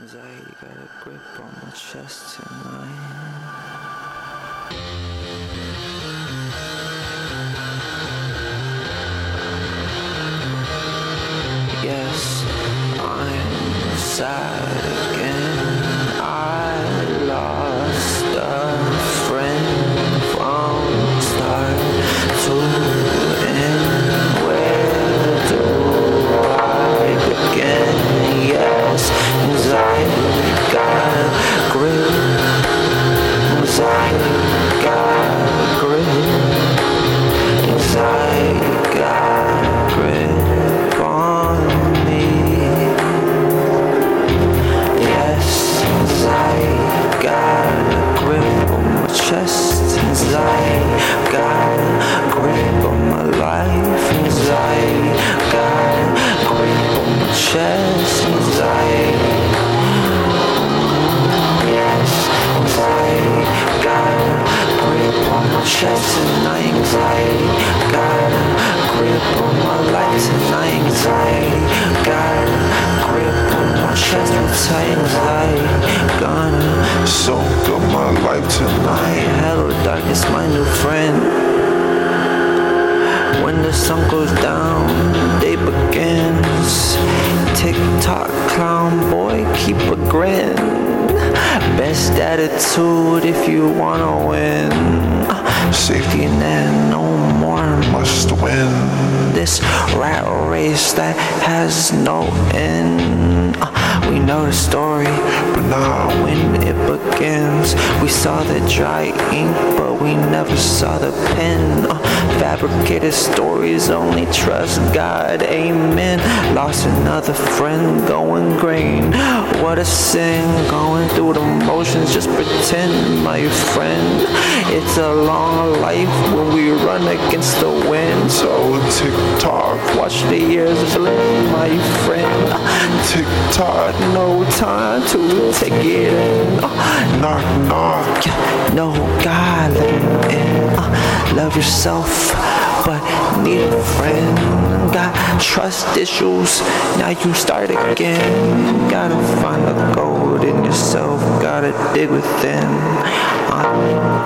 Anxiety got a grip on my chest tonight. Yes, I'm sad chest. Anxiety got a grip on my life. Anxiety got a grip on my chest. Anxiety. Yes, anxiety got a grip on my chest and anxiety got a grip on my life and anxiety got a grip on my chest with anxiety gonna Soak up my life tonight. Darkness my new friend when the sun goes down, day begins. Tick tock, clown boy, keep a grin. Best attitude if you wanna win. Safety net, no more Must win. this rat race that has no end. We know the story, But now, when it begins. We saw the dry ink, but we never saw the pen. Uh, fabricated stories, only trust God, amen. Lost another friend going green. What a sin, going through the motions, just pretend, my friend. It's a long life when we run against the wind. So tick tock, watch the years blend, my friend. Tick tock, No time to take it in. Uh, knock knock. no God, let in. Uh, love yourself, but need a friend. Got trust issues, now you start again. Gotta find the gold in yourself, gotta dig within. Uh,